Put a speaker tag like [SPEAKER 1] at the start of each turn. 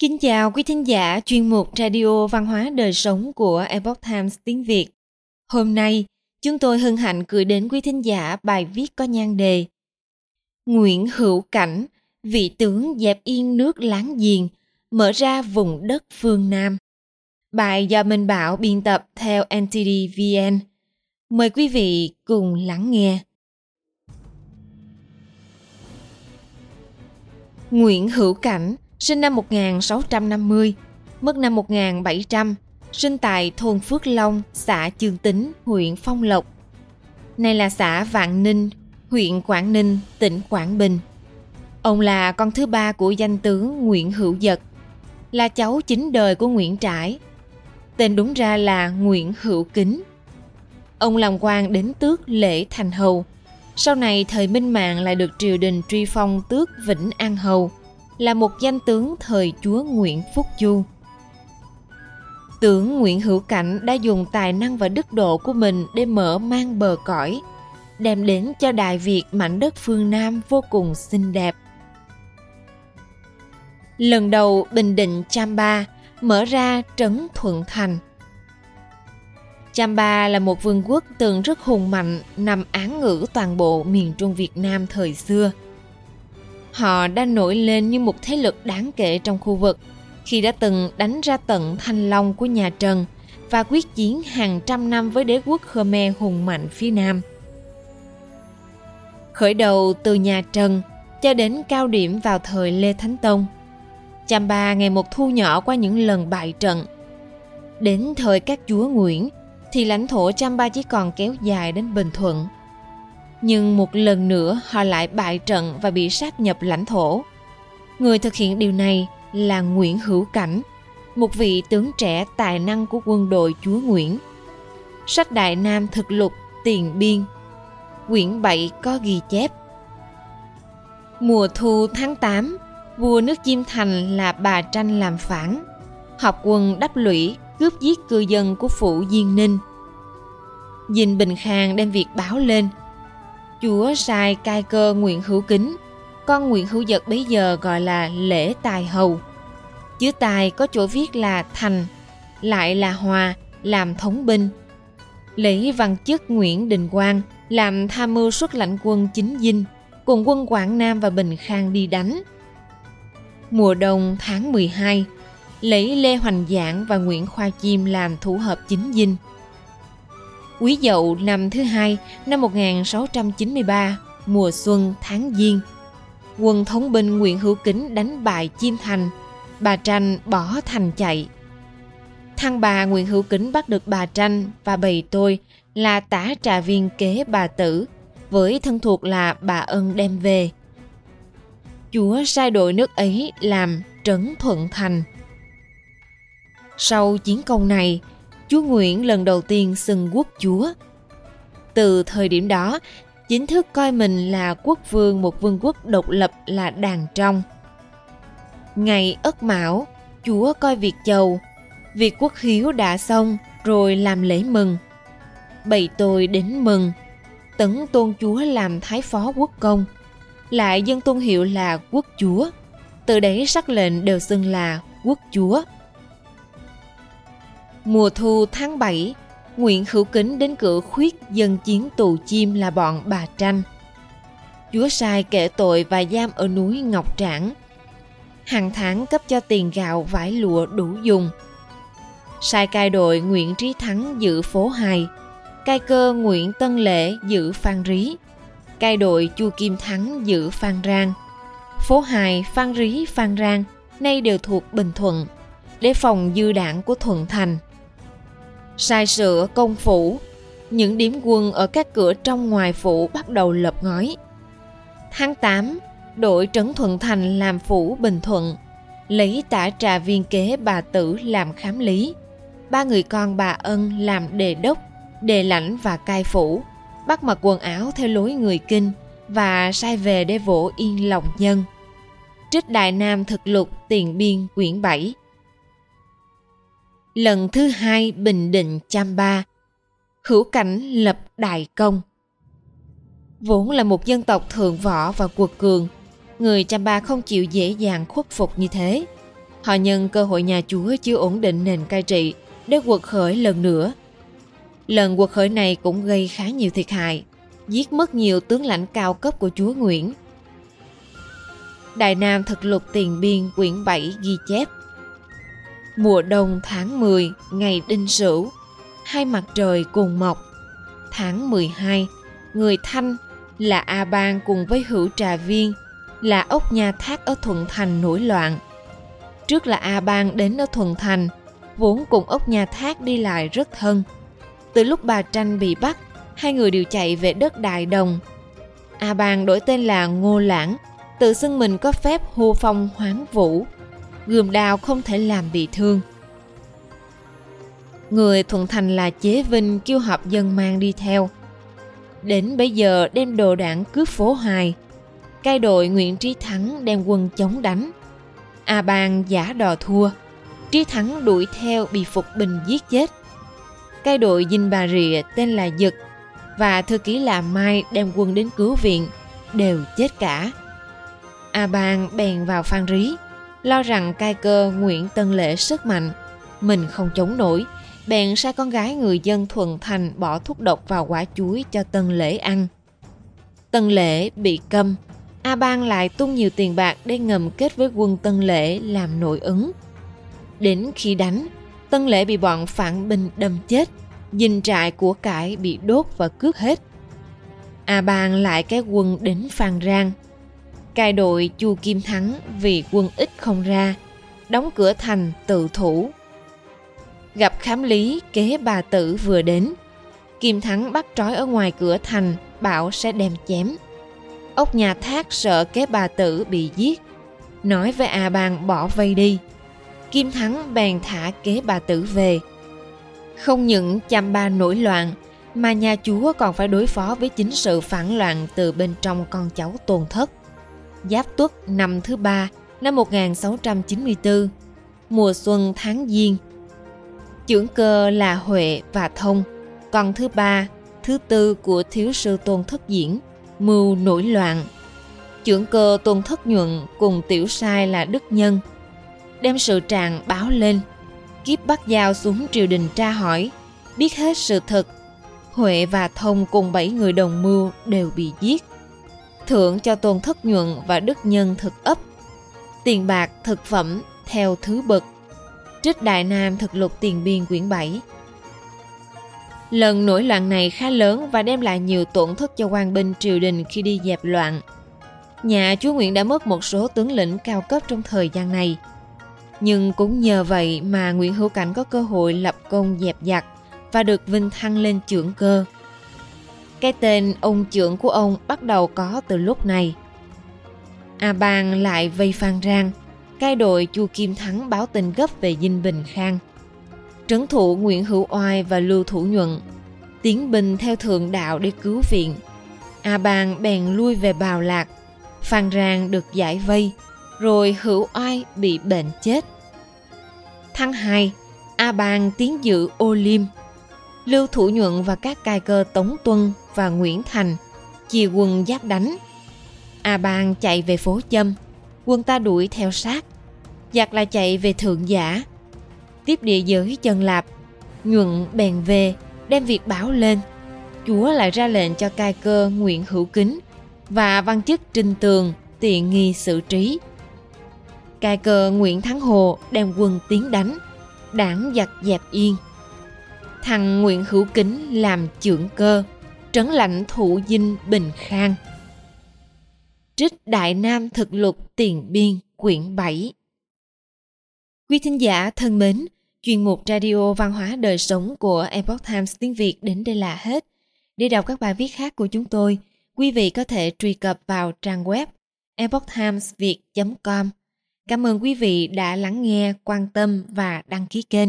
[SPEAKER 1] Kính chào quý thính giả chuyên mục Radio Văn hóa Đời Sống của Epoch Times tiếng Việt. Hôm nay, chúng tôi hân hạnh gửi đến quý thính giả bài viết có nhan đề Nguyễn Hữu Cảnh, vị tướng dẹp yên nước láng giềng, mở ra vùng đất phương Nam. Bài do Minh Bảo biên tập theo NTD-VN. Mời quý vị cùng lắng nghe. Nguyễn Hữu Cảnh sinh năm 1650, mất năm 1700, sinh tại thôn Phước Long, xã Chương Tính, huyện Phong Lộc. Này là xã Vạn Ninh, huyện Quảng Ninh, tỉnh Quảng Bình. Ông là con thứ ba của danh tướng Nguyễn Hữu Dật, là cháu chính đời của Nguyễn Trãi. Tên đúng ra là Nguyễn Hữu Kính. Ông làm quan đến tước lễ thành hầu. Sau này thời Minh Mạng lại được triều đình truy phong tước Vĩnh An Hầu, là một danh tướng thời chúa Nguyễn Phúc Chu. Tướng Nguyễn Hữu Cảnh đã dùng tài năng và đức độ của mình để mở mang bờ cõi, đem đến cho Đại Việt mảnh đất phương Nam vô cùng xinh đẹp. Lần đầu Bình Định Cham Ba mở ra trấn Thuận Thành. Cham Ba là một vương quốc từng rất hùng mạnh nằm án ngữ toàn bộ miền Trung Việt Nam thời xưa. Họ đã nổi lên như một thế lực đáng kể trong khu vực khi đã từng đánh ra tận Thanh Long của nhà Trần và quyết chiến hàng trăm năm với đế quốc Khmer hùng mạnh phía Nam. Khởi đầu từ nhà Trần cho đến cao điểm vào thời Lê Thánh Tông. Chamba ngày một thu nhỏ qua những lần bại trận. Đến thời các chúa Nguyễn, thì lãnh thổ Chamba chỉ còn kéo dài đến Bình Thuận. Nhưng một lần nữa họ lại bại trận và bị sát nhập lãnh thổ. Người thực hiện điều này là Nguyễn Hữu Cảnh, một vị tướng trẻ tài năng của quân đội chúa Nguyễn. Sách Đại Nam thực lục tiền biên quyển 7 có ghi chép. Mùa thu tháng 8, vua nước Chiêm Thành là bà Tranh làm phản. Học quân đắp lũy cướp giết cư dân của phủ Diên Ninh. Dinh Bình Khang đem việc báo lên. Chúa sai cai cơ Nguyễn Hữu Kính, con Nguyễn Hữu Dật bấy giờ gọi là lễ tài hầu. Chữ tài có chỗ viết là thành, lại là hòa, làm thống binh. Lấy văn chức Nguyễn Đình Quang làm tham mưu xuất lãnh quân chính dinh, cùng quân Quảng Nam và Bình Khang đi đánh. Mùa đông tháng 12, lấy Lê Hoành Giảng và Nguyễn Khoa Chim làm thủ hợp chính dinh. Quý Dậu năm thứ hai năm 1693, mùa xuân tháng Giêng, quân thống binh Nguyễn Hữu Kính đánh bại Chiêm Thành, bà Tranh bỏ thành chạy. Thăng bà Nguyễn Hữu Kính bắt được bà Tranh và bầy tôi là tả trà viên kế bà tử, với thân thuộc là bà ân đem về. Chúa sai đội nước ấy làm trấn thuận thành. Sau chiến công này, chúa Nguyễn lần đầu tiên xưng quốc chúa. Từ thời điểm đó, chính thức coi mình là quốc vương một vương quốc độc lập là đàn trong. Ngày Ất Mão, chúa coi việc chầu, việc quốc hiếu đã xong rồi làm lễ mừng – bày tôi đến mừng tấn tôn chúa làm thái phó quốc công lại dân tôn hiệu là quốc chúa từ đấy sắc lệnh đều xưng là quốc chúa mùa thu tháng 7 Nguyễn Hữu Kính đến cửa khuyết dân chiến tù chim là bọn bà Tranh. Chúa sai kể tội và giam ở núi Ngọc Trảng. Hàng tháng cấp cho tiền gạo vải lụa đủ dùng. Sai cai đội Nguyễn Trí Thắng giữ phố hài, cai cơ Nguyễn Tân Lễ giữ Phan Rí, cai đội Chu Kim Thắng giữ Phan Rang. Phố Hài, Phan Rí, Phan Rang nay đều thuộc Bình Thuận, để phòng dư đảng của Thuận Thành. Sai sửa công phủ, những điểm quân ở các cửa trong ngoài phủ bắt đầu lập ngói. Tháng 8, đội Trấn Thuận Thành làm phủ Bình Thuận, lấy tả trà viên kế bà Tử làm khám lý, ba người con bà Ân làm đề đốc đề lãnh và cai phủ, bắt mặc quần áo theo lối người kinh và sai về để vỗ yên lòng nhân. Trích Đại Nam thực lục tiền biên quyển 7 Lần thứ hai Bình Định Cham Ba Hữu cảnh lập đại công Vốn là một dân tộc thượng võ và quật cường, người Cham Ba không chịu dễ dàng khuất phục như thế. Họ nhân cơ hội nhà Chúa chưa ổn định nền cai trị để quật khởi lần nữa. Lần quật khởi này cũng gây khá nhiều thiệt hại, giết mất nhiều tướng lãnh cao cấp của Chúa Nguyễn. Đại Nam Thực Lục Tiền Biên quyển 7 ghi chép Mùa đông tháng 10, ngày đinh sửu, hai mặt trời cùng mọc. Tháng 12, người Thanh là A Bang cùng với Hữu Trà Viên là ốc nhà thác ở Thuận Thành nổi loạn. Trước là A Bang đến ở Thuận Thành, vốn cùng ốc nhà thác đi lại rất thân. Từ lúc bà Tranh bị bắt, hai người đều chạy về đất Đại Đồng. A Bang đổi tên là Ngô Lãng, tự xưng mình có phép hô phong hoáng vũ, gươm đao không thể làm bị thương. Người thuận thành là chế vinh kêu hợp dân mang đi theo. Đến bây giờ đem đồ đảng cướp phố hoài Cai đội Nguyễn Trí Thắng đem quân chống đánh. A Bang giả đò thua. Trí Thắng đuổi theo bị Phục Bình giết chết. Cai đội Dinh Bà Rịa tên là Dực và thư ký là Mai đem quân đến cứu viện đều chết cả. A Bang bèn vào Phan Rí, lo rằng cai cơ Nguyễn Tân Lễ sức mạnh, mình không chống nổi, bèn sai con gái người dân thuần thành bỏ thuốc độc vào quả chuối cho Tân Lễ ăn. Tân Lễ bị câm, A Bang lại tung nhiều tiền bạc để ngầm kết với quân Tân Lễ làm nội ứng. Đến khi đánh, Tân Lễ bị bọn phản binh đâm chết, dinh trại của cải bị đốt và cướp hết. A Bang lại cái quân đến Phan Rang. Cai đội Chu Kim Thắng vì quân ít không ra, đóng cửa thành tự thủ gặp khám lý kế bà tử vừa đến. Kim Thắng bắt trói ở ngoài cửa thành, bảo sẽ đem chém. Ốc nhà thác sợ kế bà tử bị giết, nói với A Bang bỏ vây đi. Kim Thắng bèn thả kế bà tử về. Không những chăm ba nổi loạn, mà nhà chúa còn phải đối phó với chính sự phản loạn từ bên trong con cháu tôn thất. Giáp tuất năm thứ ba năm 1694, mùa xuân tháng Giêng, Chưởng cơ là Huệ và Thông, còn thứ ba, thứ tư của thiếu sư Tôn Thất Diễn, mưu nổi loạn. Chưởng cơ Tôn Thất Nhuận cùng tiểu sai là Đức Nhân, đem sự trạng báo lên. Kiếp bắt giao xuống triều đình tra hỏi, biết hết sự thật. Huệ và Thông cùng bảy người đồng mưu đều bị giết. Thưởng cho Tôn Thất Nhuận và Đức Nhân thực ấp. Tiền bạc, thực phẩm theo thứ bậc Trích Đại Nam thực lục tiền biên quyển 7 Lần nổi loạn này khá lớn và đem lại nhiều tổn thất cho quan binh triều đình khi đi dẹp loạn. Nhà chúa Nguyễn đã mất một số tướng lĩnh cao cấp trong thời gian này. Nhưng cũng nhờ vậy mà Nguyễn Hữu Cảnh có cơ hội lập công dẹp giặc và được vinh thăng lên trưởng cơ. Cái tên ông trưởng của ông bắt đầu có từ lúc này. A Bang lại vây Phan Rang, cai đội Chu Kim Thắng báo tin gấp về Dinh Bình Khang. Trấn thủ Nguyễn Hữu Oai và Lưu Thủ Nhuận tiến binh theo thượng đạo để cứu viện. A Bang bèn lui về Bào Lạc, Phan Rang được giải vây, rồi Hữu Oai bị bệnh chết. Tháng 2, A Bang tiến dự Ô Liêm. Lưu Thủ Nhuận và các cai cơ Tống Tuân và Nguyễn Thành chia quân giáp đánh. A Bang chạy về phố Châm, quân ta đuổi theo sát. Giặc là chạy về thượng giả. Tiếp địa giới chân lạp nhuận bèn về đem việc báo lên. Chúa lại ra lệnh cho cai cơ nguyễn hữu kính và văn chức trinh tường tiện nghi xử trí. Cai cơ nguyễn thắng hồ đem quân tiến đánh. Đảng giặc dẹp yên thằng nguyễn hữu kính làm trưởng cơ trấn lãnh thủ dinh bình khang trích đại nam thực lục tiền biên quyển 7 Quý thính giả thân mến, chuyên mục Radio Văn hóa Đời Sống của Epoch Times tiếng Việt đến đây là hết. Để đọc các bài viết khác của chúng tôi, quý vị có thể truy cập vào trang web epochtimesviet.com. Cảm ơn quý vị đã lắng nghe, quan tâm và đăng ký kênh.